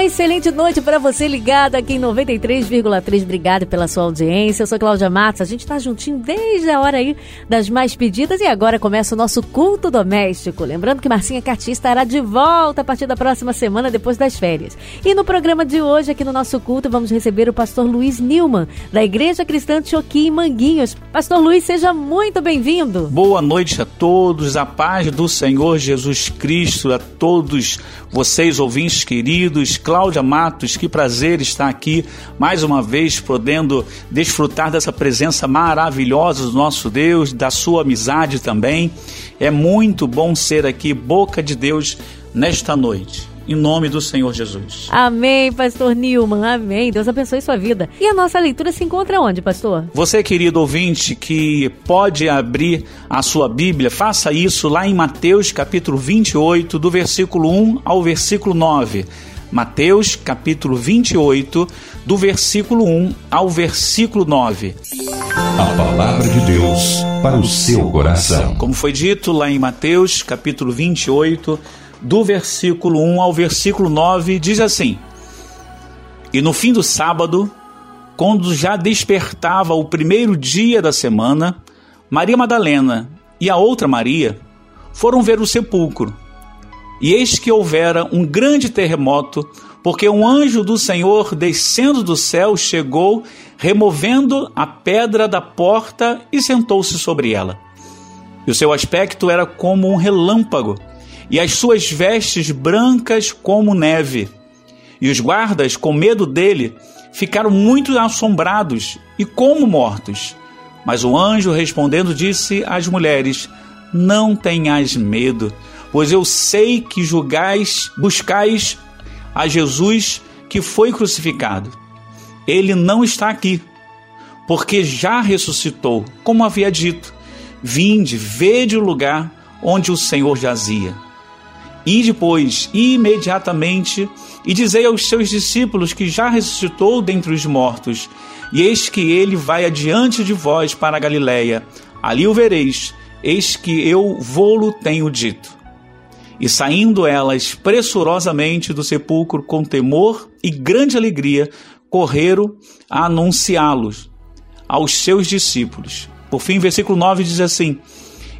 Uma excelente noite para você ligado aqui em 93,3. Obrigada pela sua audiência. Eu sou Cláudia Matos. A gente está juntinho desde a hora aí das mais pedidas e agora começa o nosso culto doméstico. Lembrando que Marcinha Cartier estará de volta a partir da próxima semana, depois das férias. E no programa de hoje, aqui no nosso culto, vamos receber o pastor Luiz Nilman, da Igreja Cristã de Manguinhos. Pastor Luiz, seja muito bem-vindo. Boa noite a todos, a paz do Senhor Jesus Cristo, a todos vocês ouvintes queridos. Cláudia Matos, que prazer estar aqui mais uma vez, podendo desfrutar dessa presença maravilhosa do nosso Deus, da sua amizade também. É muito bom ser aqui, boca de Deus, nesta noite. Em nome do Senhor Jesus. Amém, pastor Nilman. Amém. Deus abençoe sua vida. E a nossa leitura se encontra onde, pastor? Você, querido ouvinte, que pode abrir a sua Bíblia, faça isso lá em Mateus capítulo 28, do versículo 1 ao versículo 9. Mateus capítulo 28, do versículo 1 ao versículo 9. A palavra de Deus para o seu coração. Como foi dito lá em Mateus capítulo 28, do versículo 1 ao versículo 9, diz assim: E no fim do sábado, quando já despertava o primeiro dia da semana, Maria Madalena e a outra Maria foram ver o sepulcro. E eis que houvera um grande terremoto, porque um anjo do Senhor descendo do céu chegou, removendo a pedra da porta e sentou-se sobre ela. E o seu aspecto era como um relâmpago, e as suas vestes brancas como neve. E os guardas, com medo dele, ficaram muito assombrados e como mortos. Mas o anjo respondendo disse às mulheres: Não tenhais medo pois eu sei que julgais, buscais a Jesus que foi crucificado. Ele não está aqui, porque já ressuscitou, como havia dito. Vinde, vede o lugar onde o Senhor jazia. E depois, imediatamente, e dizei aos seus discípulos que já ressuscitou dentre os mortos, e eis que ele vai adiante de vós para a Galiléia. Ali o vereis, eis que eu vou-lo tenho dito. E saindo elas pressurosamente do sepulcro com temor e grande alegria, correram a anunciá-los aos seus discípulos. Por fim, versículo 9 diz assim: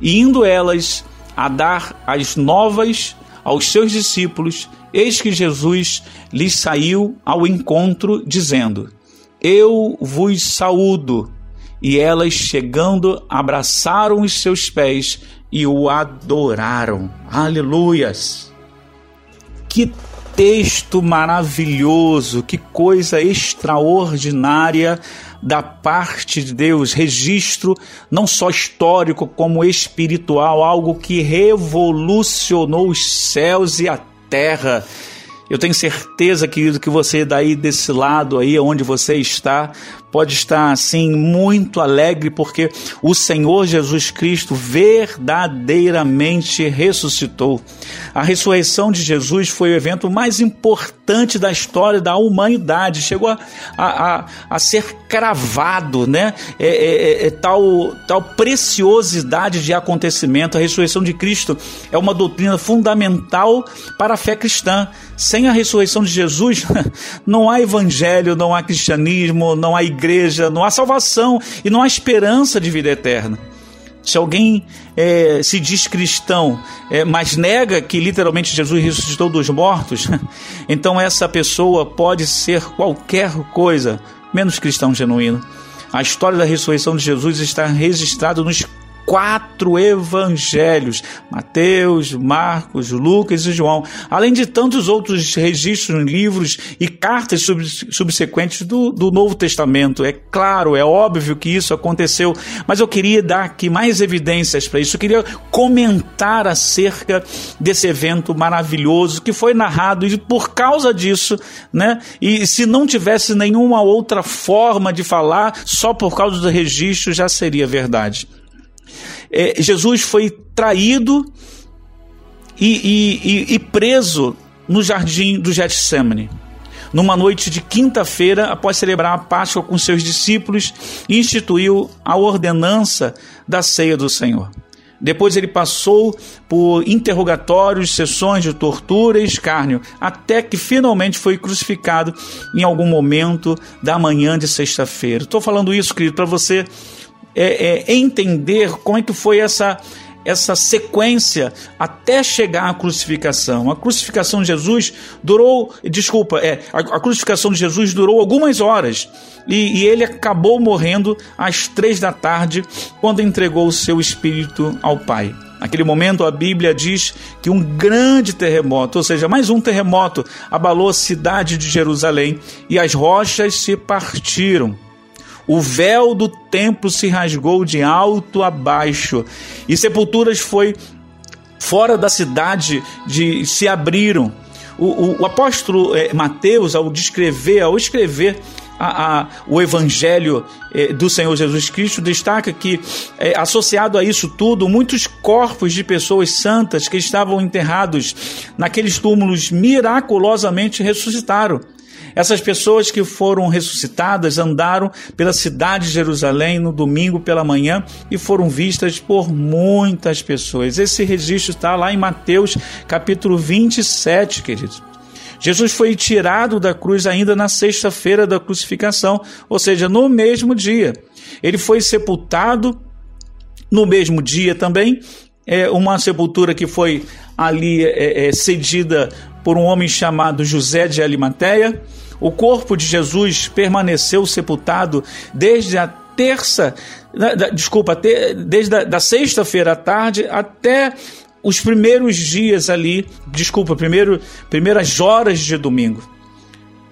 E indo elas a dar as novas aos seus discípulos, eis que Jesus lhes saiu ao encontro, dizendo: Eu vos saúdo. E elas, chegando, abraçaram os seus pés e o adoraram. Aleluias! Que texto maravilhoso, que coisa extraordinária da parte de Deus, registro não só histórico como espiritual, algo que revolucionou os céus e a terra. Eu tenho certeza, querido, que você daí desse lado aí onde você está, pode estar assim muito alegre porque o Senhor Jesus Cristo verdadeiramente ressuscitou. A ressurreição de Jesus foi o evento mais importante da história da humanidade. Chegou a, a, a ser cravado, né? É, é, é, é tal, tal preciosidade de acontecimento. A ressurreição de Cristo é uma doutrina fundamental para a fé cristã. Sem a ressurreição de Jesus, não há evangelho, não há cristianismo, não há igreja, não há salvação e não há esperança de vida eterna. Se alguém é, se diz cristão, é, mas nega que literalmente Jesus ressuscitou dos mortos, então essa pessoa pode ser qualquer coisa, menos cristão genuíno. A história da ressurreição de Jesus está registrada nos quatro evangelhos: Mateus, Marcos, Lucas e João, além de tantos outros registros, livros e cartas subsequentes do, do Novo Testamento. É claro, é óbvio que isso aconteceu, mas eu queria dar aqui mais evidências para isso. Eu queria comentar acerca desse evento maravilhoso que foi narrado e por causa disso, né? E se não tivesse nenhuma outra forma de falar, só por causa do registro já seria verdade é, Jesus foi traído e, e, e, preso no jardim do Getsemane. numa noite de quinta-feira, após celebrar a Páscoa com seus discípulos, instituiu a ordenança da ceia do Senhor. Depois ele passou por interrogatórios, sessões de tortura e escárnio, até que finalmente foi crucificado em algum momento da manhã de sexta-feira. Estou falando isso, querido, para você é, é, entender como é que foi essa essa sequência até chegar à crucificação. A crucificação de Jesus durou, desculpa, é, a, a crucificação de Jesus durou algumas horas e, e, ele acabou morrendo às três da tarde quando entregou o seu espírito ao Pai. Naquele momento, a Bíblia diz que um grande terremoto, ou seja, mais um terremoto, abalou a cidade de Jerusalém e as rochas se partiram. O véu do templo se rasgou de alto a baixo e sepulturas foi fora da cidade de se abriram. O, o, o apóstolo é, Mateus, ao descrever, ao escrever a, a, o evangelho é, do Senhor Jesus Cristo, destaca que, é, associado a isso tudo, muitos corpos de pessoas santas que estavam enterrados naqueles túmulos miraculosamente ressuscitaram. Essas pessoas que foram ressuscitadas andaram pela cidade de Jerusalém no domingo pela manhã e foram vistas por muitas pessoas. Esse registro está lá em Mateus capítulo 27, queridos. Jesus foi tirado da cruz ainda na sexta-feira da crucificação, ou seja, no mesmo dia. Ele foi sepultado no mesmo dia também, é uma sepultura que foi ali é, é, cedida por um homem chamado José de Alimateia. O corpo de Jesus permaneceu sepultado desde a terça, desculpa, desde a da sexta-feira à tarde até os primeiros dias ali, desculpa, primeiro, primeiras horas de domingo.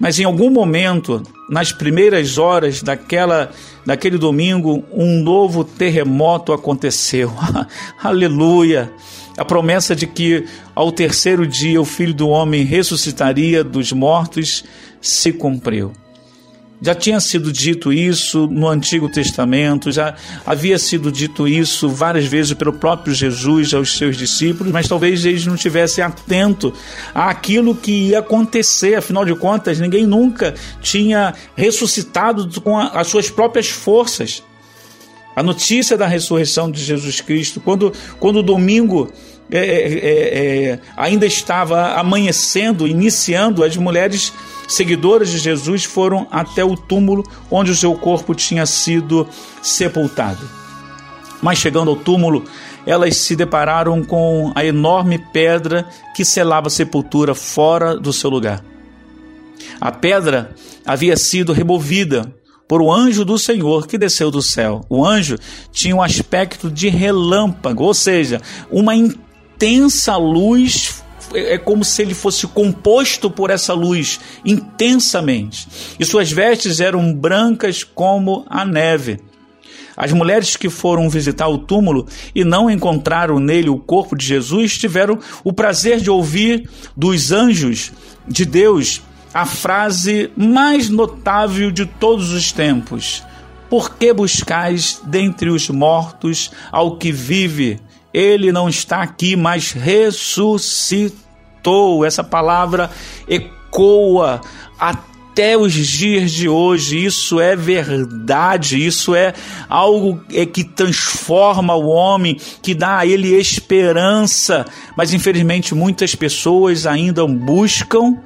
Mas em algum momento, nas primeiras horas daquela, daquele domingo, um novo terremoto aconteceu. Aleluia! A promessa de que ao terceiro dia o Filho do Homem ressuscitaria dos mortos se cumpriu. Já tinha sido dito isso no Antigo Testamento, já havia sido dito isso várias vezes pelo próprio Jesus aos seus discípulos, mas talvez eles não estivessem atentos àquilo que ia acontecer. Afinal de contas, ninguém nunca tinha ressuscitado com as suas próprias forças. A notícia da ressurreição de Jesus Cristo, quando, quando o domingo é, é, é, é ainda estava amanhecendo, iniciando, as mulheres seguidoras de Jesus foram até o túmulo onde o seu corpo tinha sido sepultado. Mas chegando ao túmulo, elas se depararam com a enorme pedra que selava a sepultura fora do seu lugar. A pedra havia sido removida por o anjo do Senhor que desceu do céu. O anjo tinha um aspecto de relâmpago, ou seja, uma intensa luz é, é como se ele fosse composto por essa luz intensamente. E suas vestes eram brancas como a neve. As mulheres que foram visitar o túmulo e não encontraram nele o corpo de Jesus tiveram o prazer de ouvir dos anjos de Deus a frase mais notável de todos os tempos: Por que buscais dentre os mortos ao que vive? Ele não está aqui, mas ressuscitou. Essa palavra ecoa até os dias de hoje. Isso é verdade, isso é algo é que transforma o homem, que dá a ele esperança. Mas infelizmente muitas pessoas ainda buscam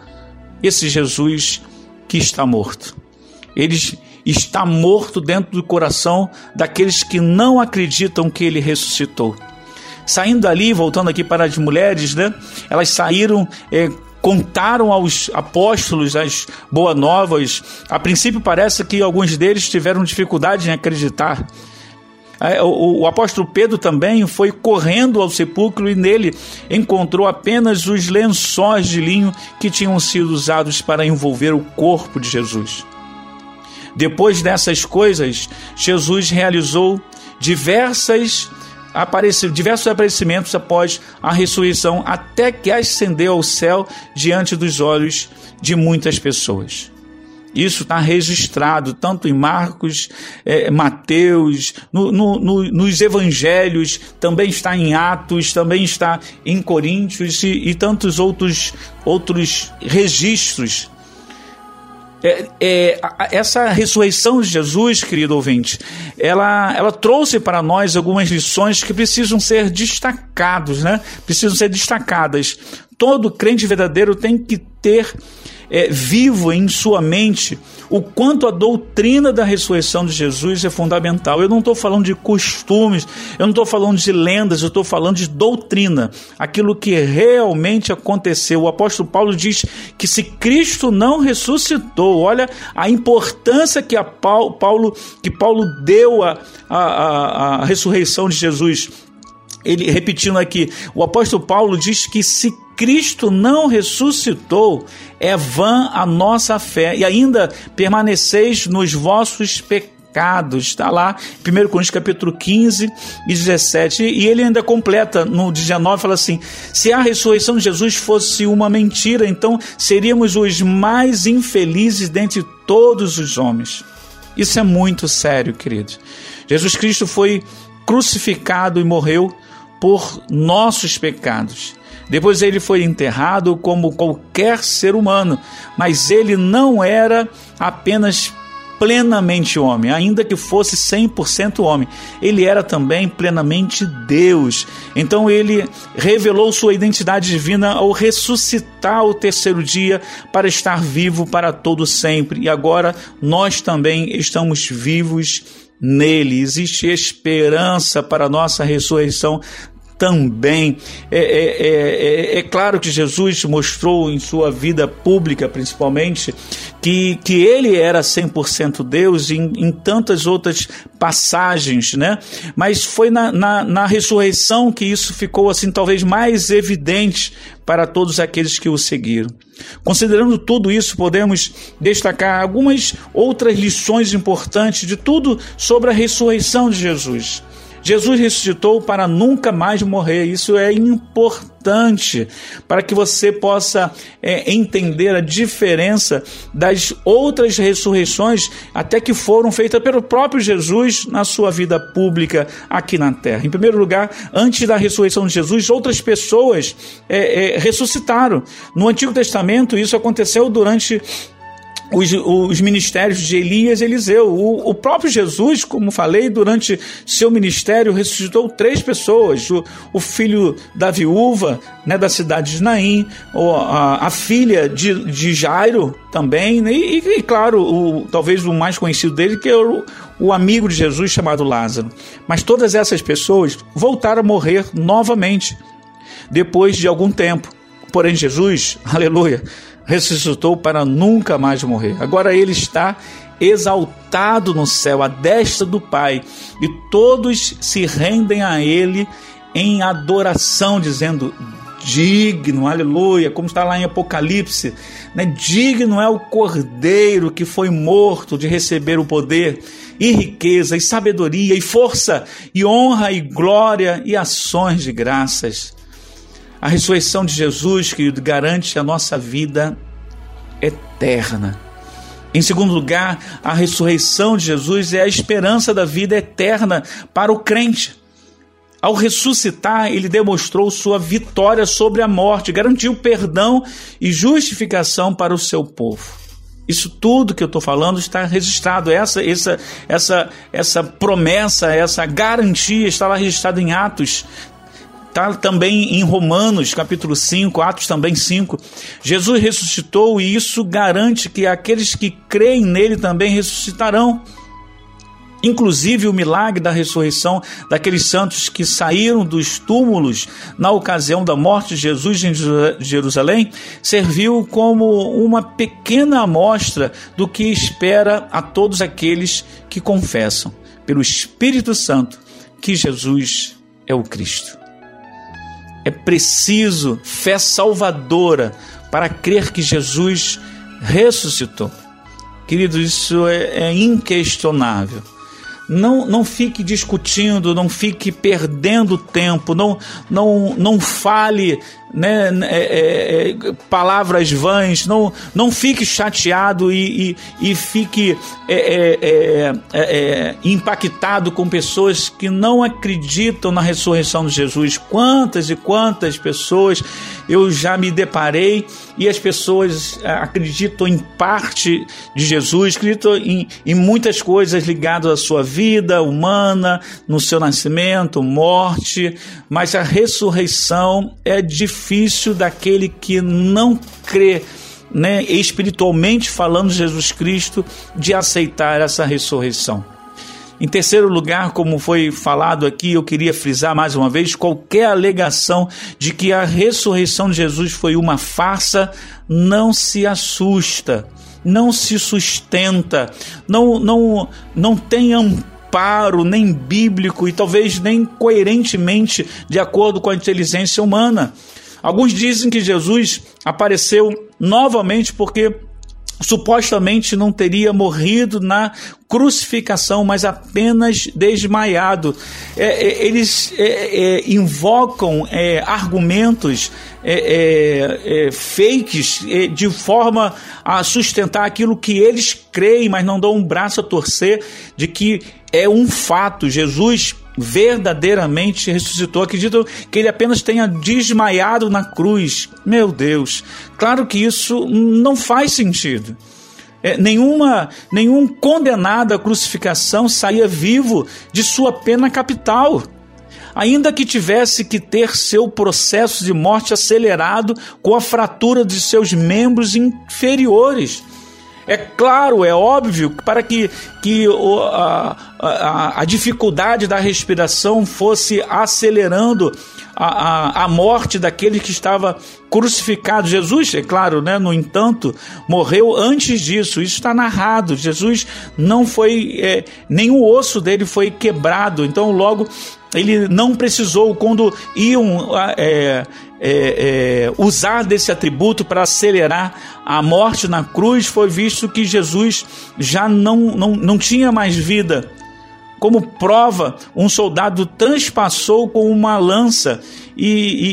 esse Jesus que está morto. Ele está morto dentro do coração daqueles que não acreditam que ele ressuscitou. Saindo dali, voltando aqui para as mulheres, né? Elas saíram. É, contaram aos apóstolos as boas novas. A princípio parece que alguns deles tiveram dificuldade em acreditar. É, o, apóstolo Pedro também foi correndo ao sepulcro e nele encontrou apenas os lençóis de linho que tinham sido usados para envolver o corpo de Jesus. Depois dessas coisas, Jesus realizou diversas diversos aparecimentos após a ressurreição, até que ascendeu ao céu diante dos olhos de muitas pessoas. Isso está registrado tanto em Marcos, é, Mateus, no, no, no, nos Evangelhos, também está em Atos, também está em Coríntios e, e tantos outros, outros registros é, é, essa ressurreição de Jesus, querido ouvinte, ela, ela trouxe para nós algumas lições que precisam ser destacados, né? Precisam ser destacadas. Todo crente verdadeiro tem que ter é, vivo em sua mente o quanto a doutrina da ressurreição de Jesus é fundamental. Eu não estou falando de costumes, eu não estou falando de lendas, eu estou falando de doutrina, aquilo que realmente aconteceu. O apóstolo Paulo diz que se Cristo não ressuscitou, olha a importância que a Paulo, que Paulo deu à a ressurreição de Jesus ele repetindo aqui, o apóstolo Paulo diz que se Cristo não ressuscitou, é vã a nossa fé e ainda permaneceis nos vossos pecados. Está lá, 1 Coríntios capítulo 15 e 17. E ele ainda completa no 19, fala assim: se a ressurreição de Jesus fosse uma mentira, então seríamos os mais infelizes dentre todos os homens. Isso é muito sério, queridos. Jesus Cristo foi crucificado e morreu por nossos pecados. Depois ele foi enterrado como qualquer ser humano, mas ele não era apenas plenamente homem, ainda que fosse 100% homem. Ele era também plenamente Deus. Então ele revelou sua identidade divina ao ressuscitar o terceiro dia para estar vivo para todo sempre. E agora nós também estamos vivos nele. Existe esperança para a nossa ressurreição também. É, é, é, é, claro que Jesus mostrou em sua vida pública, principalmente, que, que ele era 100% Deus em, em tantas outras passagens, né? Mas foi na, na, na ressurreição que isso ficou, assim, talvez mais evidente para todos aqueles que o seguiram. Considerando tudo isso, podemos destacar algumas outras lições importantes de tudo sobre a ressurreição de Jesus. Jesus ressuscitou para nunca mais morrer. Isso é importante para que você possa é, entender a diferença das outras ressurreições, até que foram feitas pelo próprio Jesus na sua vida pública aqui na terra. Em primeiro lugar, antes da ressurreição de Jesus, outras pessoas é, é, ressuscitaram. No Antigo Testamento, isso aconteceu durante os, os, ministérios de Elias e Eliseu. O, o, próprio Jesus, como falei, durante seu ministério ressuscitou três pessoas: o, o filho da viúva né, da cidade de Naim, a, a filha de, de, Jairo também, né, e, e, claro, o, talvez o mais conhecido dele, que é o, o amigo de Jesus chamado Lázaro. Mas todas essas pessoas voltaram a morrer novamente depois de algum tempo. Porém, Jesus, aleluia, ressuscitou para nunca mais morrer. Agora ele está exaltado no céu, à destra do Pai, e todos se rendem a ele em adoração, dizendo: digno, aleluia, como está lá em Apocalipse, né? digno é o cordeiro que foi morto de receber o poder e riqueza e sabedoria e força e honra e glória e ações de graças. A ressurreição de Jesus, querido, garante a nossa vida eterna. Em segundo lugar, a ressurreição de Jesus é a esperança da vida eterna para o crente. Ao ressuscitar, ele demonstrou sua vitória sobre a morte, garantiu perdão e justificação para o seu povo. Isso tudo que eu estou falando está registrado. Essa, essa, essa, essa promessa, essa garantia está lá registrada em Atos Está também em Romanos, capítulo 5, Atos também 5. Jesus ressuscitou e isso garante que aqueles que creem nele também ressuscitarão. Inclusive, o milagre da ressurreição daqueles santos que saíram dos túmulos na ocasião da morte de Jesus em Jerusalém serviu como uma pequena amostra do que espera a todos aqueles que confessam, pelo Espírito Santo, que Jesus é o Cristo. É preciso fé salvadora para crer que Jesus ressuscitou. Querido, isso é, é inquestionável. Não, não fique discutindo, não fique perdendo tempo, não, não, não fale né, é, é, é, palavras vãs, não, não fique chateado e, e, e fique é, é, impactado com pessoas que não acreditam na ressurreição de Jesus. Quantas e quantas pessoas eu já me deparei e as pessoas acreditam em parte de Jesus, acreditam em, em muitas coisas ligadas à sua vida humana, no seu nascimento, morte, mas a ressurreição é difícil daquele que não crê. Né, espiritualmente falando, Jesus Cristo, de aceitar essa ressurreição. Em terceiro lugar, como foi falado aqui, eu queria frisar mais uma vez: qualquer alegação de que a ressurreição de Jesus foi uma farsa, não se assusta, não se sustenta, não, não, não tem amparo nem bíblico e talvez nem coerentemente de acordo com a inteligência humana. Alguns dizem que Jesus apareceu novamente porque supostamente não teria morrido na crucificação, mas apenas desmaiado. É, é, eles é, é invocam é, argumentos é, fakes de forma a sustentar aquilo que eles creem, mas não dão um braço a torcer de que é um fato. Jesus verdadeiramente ressuscitou. Acreditam que ele apenas tenha desmaiado na cruz. Meu Deus, claro que isso não faz sentido. É, nenhuma, nenhum condenado à crucificação saía vivo de sua pena capital. Ainda que tivesse que ter seu processo de morte acelerado com a fratura de seus membros inferiores. É claro, é óbvio, para que, que a, a, a dificuldade da respiração fosse acelerando a, a, a, morte daquele que estava crucificado. Jesus, é claro, né, no entanto, morreu antes disso. Isso está narrado. Jesus não foi, é, nenhum osso dele foi quebrado. Então, logo, ele não precisou, quando iam é, é, é, usar desse atributo para acelerar a morte na cruz, foi visto que Jesus já não, não, não tinha mais vida. Como prova, um soldado transpassou com uma lança e,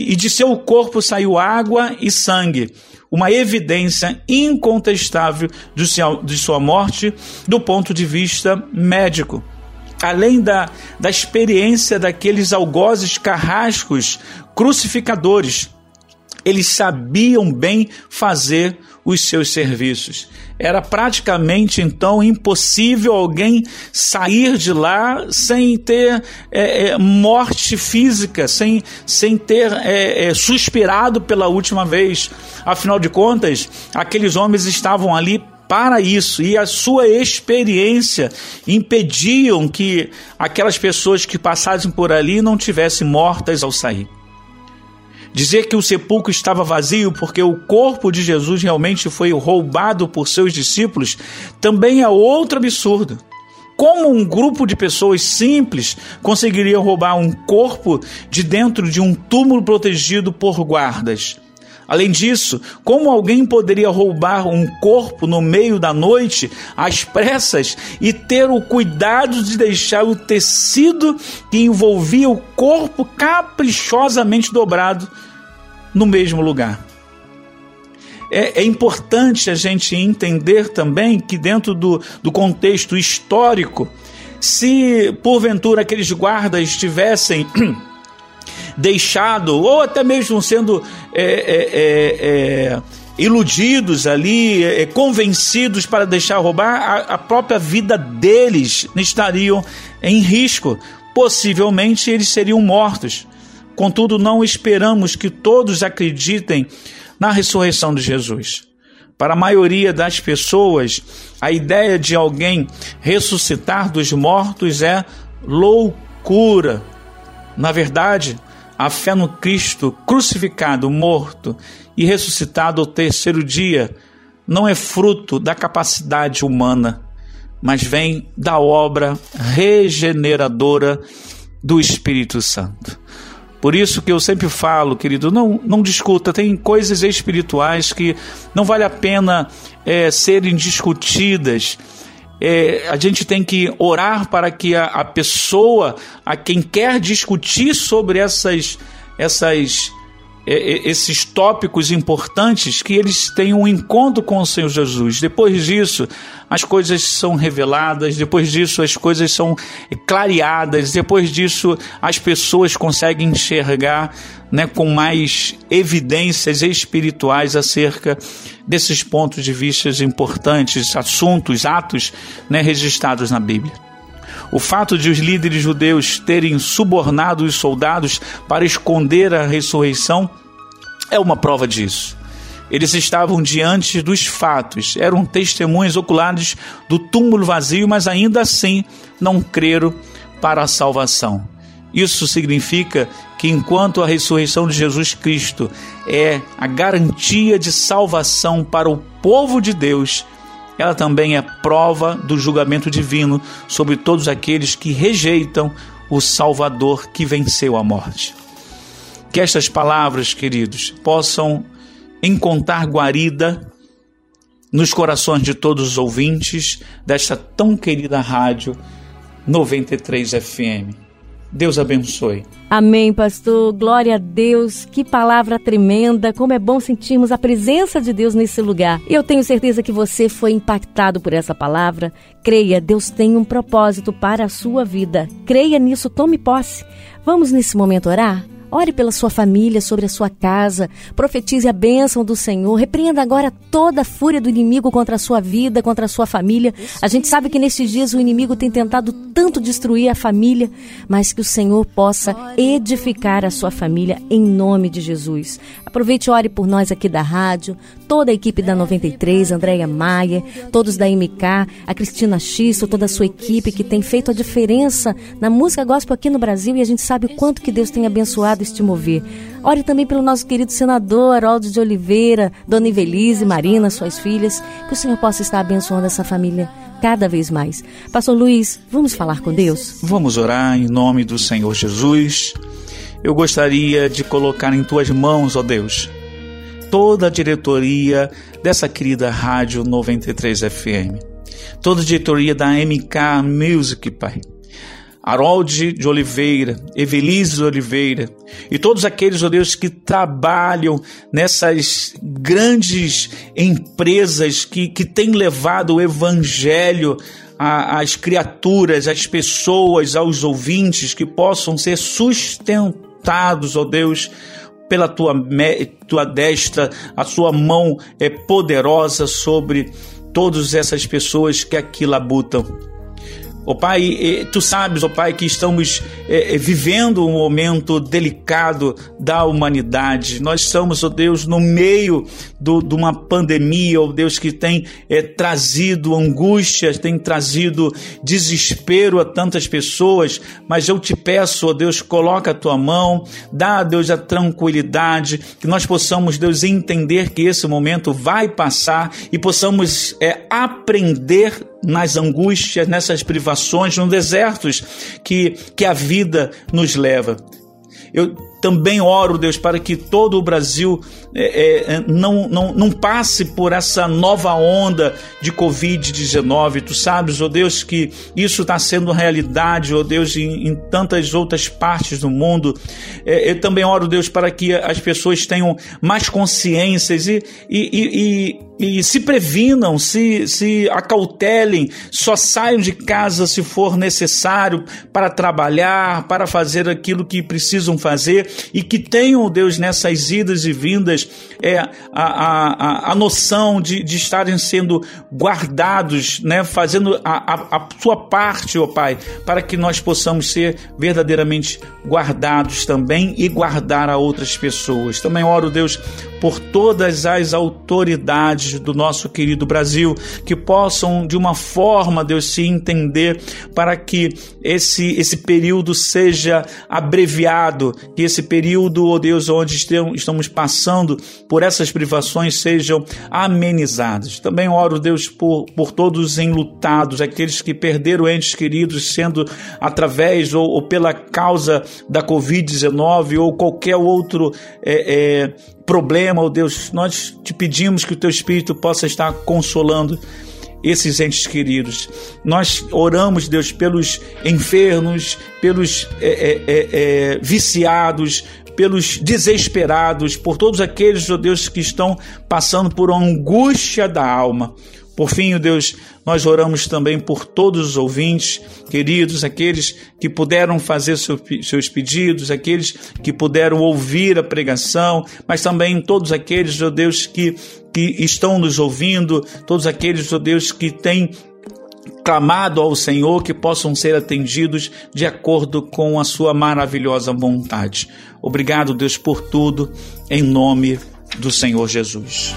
e, e de seu corpo saiu água e sangue uma evidência incontestável de sua morte do ponto de vista médico. Além da, da experiência daqueles algozes carrascos crucificadores. Eles sabiam bem fazer os seus serviços. Era praticamente então impossível alguém sair de lá sem ter é, é, morte física, sem, sem ter é, é suspirado pela última vez. Afinal de contas, aqueles homens estavam ali para isso e a sua experiência impediam que aquelas pessoas que passassem por ali não tivessem mortas ao sair. Dizer que o sepulcro estava vazio porque o corpo de Jesus realmente foi roubado por seus discípulos também é outro absurdo. Como um grupo de pessoas simples conseguiria roubar um corpo de dentro de um túmulo protegido por guardas? Além disso, como alguém poderia roubar um corpo no meio da noite, às pressas, e ter o cuidado de deixar o tecido que envolvia o corpo caprichosamente dobrado no mesmo lugar? É, é, importante a gente entender também que, dentro do, do contexto histórico, se porventura aqueles guardas estivessem deixado, ou até mesmo sendo é, é, é, é iludidos ali, é, convencidos para deixar roubar, a, a própria vida deles estariam em risco. Possivelmente eles seriam mortos. Contudo, não esperamos que todos acreditem na ressurreição de Jesus. Para a maioria das pessoas, a ideia de alguém ressuscitar dos mortos é loucura. Na verdade, a fé no Cristo crucificado, morto e ressuscitado ao terceiro dia não é fruto da capacidade humana, mas vem da obra regeneradora do Espírito Santo. Por isso que eu sempre falo, querido, não, não discuta, tem coisas espirituais que não vale a pena é, serem discutidas é, a gente tem que orar para que a, a, pessoa, a quem quer discutir sobre essas, essas esses tópicos importantes que eles tenham um encontro com o Senhor Jesus. Depois disso, as coisas são reveladas, depois disso, as coisas são clareadas, depois disso, as pessoas conseguem enxergar né, com mais evidências espirituais acerca desses pontos de vista importantes, assuntos, atos né, registrados na Bíblia. O fato de os líderes judeus terem subornado os soldados para esconder a ressurreição é uma prova disso. Eles estavam diante dos fatos, eram testemunhas oculares do túmulo vazio, mas ainda assim não creram para a salvação. Isso significa que enquanto a ressurreição de Jesus Cristo é a garantia de salvação para o povo de Deus, ela também é prova do julgamento divino sobre todos aqueles que rejeitam o Salvador que venceu a morte. Que estas palavras, queridos, possam encontrar guarida nos corações de todos os ouvintes desta tão querida rádio 93 FM. Deus abençoe. Amém, pastor. Glória a Deus. Que palavra tremenda. Como é bom sentirmos a presença de Deus nesse lugar. Eu tenho certeza que você foi impactado por essa palavra. Creia, Deus tem um propósito para a sua vida. Creia nisso, tome posse. Vamos nesse momento orar? Ore pela sua família, sobre a sua casa. Profetize a bênção do Senhor. Repreenda agora toda a fúria do inimigo contra a sua vida, contra a sua família. A gente sabe que nesses dias o inimigo tem tentado tanto destruir a família, mas que o Senhor possa edificar a sua família em nome de Jesus. Aproveite e ore por nós aqui da rádio, toda a equipe da 93, Andréia Maia, todos da MK, a Cristina Xisto, toda a sua equipe que tem feito a diferença na música gospel aqui no Brasil e a gente sabe o quanto que Deus tem abençoado este mover. Ore também pelo nosso querido senador Haroldo de Oliveira, Dona Ivelise, Marina, suas filhas, que o Senhor possa estar abençoando essa família cada vez mais. Pastor Luiz, vamos falar com Deus? Vamos orar em nome do Senhor Jesus eu gostaria de colocar em tuas mãos, ó Deus, toda a diretoria dessa querida Rádio 93 FM, toda a diretoria da MK Music, Pai. Harold de Oliveira, Evelise de Oliveira e todos aqueles, ó Deus, que trabalham nessas grandes empresas que, que têm levado o Evangelho às criaturas, às pessoas, aos ouvintes, que possam ser sustentados exaltados, ó Deus, pela tua, tua destra, a sua mão é poderosa sobre todas essas pessoas que aqui labutam. Ó Pai, tu sabes, ó Pai, que estamos é, vivendo um momento delicado da humanidade. Nós estamos, ó Deus, no meio do, de uma pandemia, ó Deus, que tem é, trazido angústias, tem trazido desespero a tantas pessoas. Mas eu te peço, ó Deus, coloca a tua mão, dá, Deus, a tranquilidade, que nós possamos, Deus, entender que esse momento vai passar e possamos é, aprender nas angústias, nessas privações, nos desertos que, que a vida nos leva. Eu também oro, Deus, para que todo o Brasil é, é, não, não, não passe por essa nova onda de Covid-19. Tu sabes, ó oh Deus, que isso está sendo realidade, ó oh Deus, em, em, tantas outras partes do mundo. É, eu também oro, Deus, para que as pessoas tenham mais consciências e, e, e, e se previnam, se, se acautelem, só saiam de casa se for necessário para trabalhar, para fazer aquilo que precisam fazer e que tenham, Deus, nessas idas e vindas, é, a, a, a, noção de, de estarem sendo guardados, né, fazendo a, a, a sua parte, ó Pai, para que nós possamos ser verdadeiramente guardados também e guardar a outras pessoas. Também oro, Deus, por todas as autoridades do nosso querido Brasil, que possam, de uma forma, Deus, se entender para que esse, esse período seja abreviado, que esse período, ó oh Deus, onde estamos passando por essas privações sejam amenizados. Também oro, Deus, por, por todos os enlutados, aqueles que perderam entes queridos, sendo através ou, ou pela causa da Covid-19 ou qualquer outro é, é, problema, ó oh Deus, nós te pedimos que o teu Espírito possa estar consolando esses entes queridos. Nós oramos, Deus, pelos enfermos, pelos é, é, é, é viciados, pelos desesperados, por todos aqueles, ó Deus, que estão passando por angústia da alma. Por fim, ó Deus, nós oramos também por todos os ouvintes, queridos, aqueles que puderam fazer seus pedidos, aqueles que puderam ouvir a pregação, mas também todos aqueles, ó Deus, que, que estão nos ouvindo, todos aqueles, ó Deus, que têm clamado ao Senhor que possam ser atendidos de acordo com a sua maravilhosa vontade. Obrigado, Deus, por tudo, em nome do Senhor Jesus.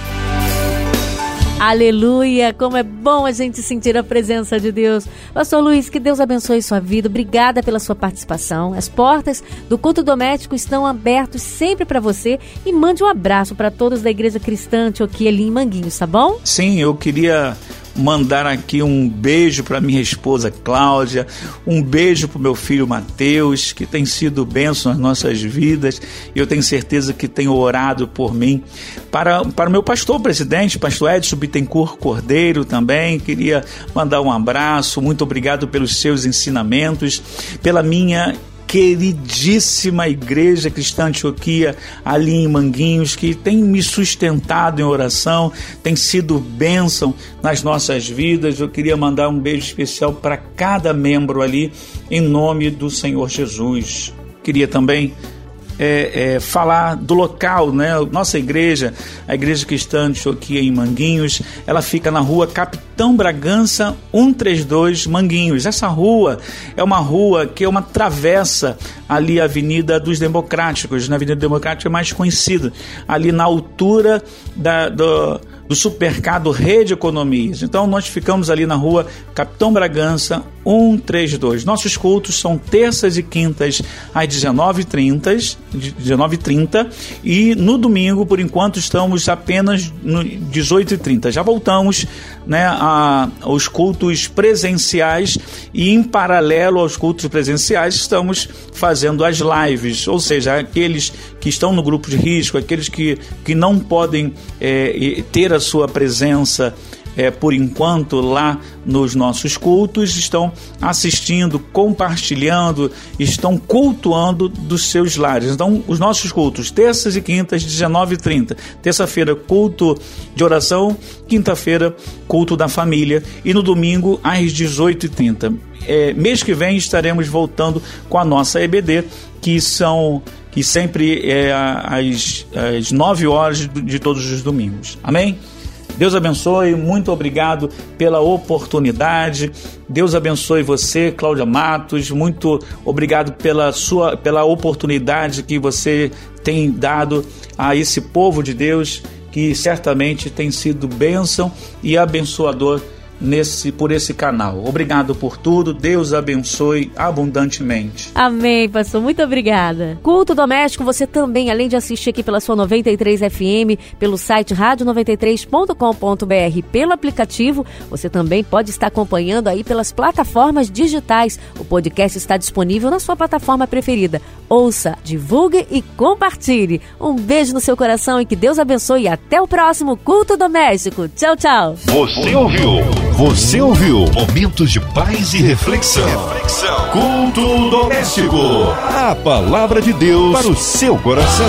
Aleluia! Como é bom a gente sentir a presença de Deus. Pastor Luiz, que Deus abençoe sua vida. Obrigada pela sua participação. As portas do culto doméstico estão abertas sempre para você e mande um abraço para todos da Igreja Cristã Antioquia ali em Manguinhos, tá bom? Sim, eu queria mandar aqui um beijo para minha esposa Cláudia, um beijo para o meu filho Mateus, que tem sido bênção nas nossas vidas, e eu tenho certeza que tem orado por mim. Para, para o meu pastor presidente, pastor Edson Bittencourt Cordeiro também, queria mandar um abraço, muito obrigado pelos seus ensinamentos, pela minha queridíssima Igreja Cristã Antioquia, ali em Manguinhos, que tem me sustentado em oração, tem sido bênção nas nossas vidas. Eu queria mandar um beijo especial para cada membro ali, em nome do Senhor Jesus. Queria também é, é, falar do local, né? Nossa igreja, a Igreja Cristã de Choquia em Manguinhos, ela fica na rua Capitão Bragança 132 Manguinhos. Essa rua é uma rua que é uma travessa ali a Avenida dos Democráticos, na Avenida Democrática é mais conhecida, ali na altura da, do do supermercado Rede Economias. Então nós ficamos ali na rua Capitão Bragança 132. Nossos cultos são terças e quintas às 19h30, 19h30 e no domingo, por enquanto, estamos apenas no 18h30. Já voltamos né, a, aos cultos presenciais e em paralelo aos cultos presenciais estamos fazendo as lives, ou seja, aqueles que estão no grupo de risco, aqueles que, que não podem é, ter a sua presença é, por enquanto lá nos nossos cultos, estão assistindo, compartilhando, estão cultuando dos seus lares. Então, os nossos cultos, terças e quintas, 19h30. Terça-feira, culto de oração, quinta-feira, culto da família e no domingo, às 18h30. É, mês que vem estaremos voltando com a nossa EBD, que são que sempre é às, às 9 horas de, de todos os domingos. Amém? Deus abençoe, muito obrigado pela oportunidade. Deus abençoe você, Cláudia Matos. Muito obrigado pela sua pela oportunidade que você tem dado a esse povo de Deus que certamente tem sido bênção e abençoador nesse por esse canal. Obrigado por tudo. Deus abençoe abundantemente. Amém, pastor. Muito obrigada. Culto doméstico, você também, além de assistir aqui pela sua 93 FM, pelo site rádio93.com.br, pelo aplicativo, você também pode estar acompanhando aí pelas plataformas digitais. O podcast está disponível na sua plataforma preferida. Ouça, divulgue e compartilhe. Um beijo no seu coração e que Deus abençoe e até o próximo culto doméstico. Tchau, tchau. Você ouviu? Você ouviu Momentos de Paz e Reflexão. Reflexão. Culto doméstico. A palavra de Deus para o seu coração.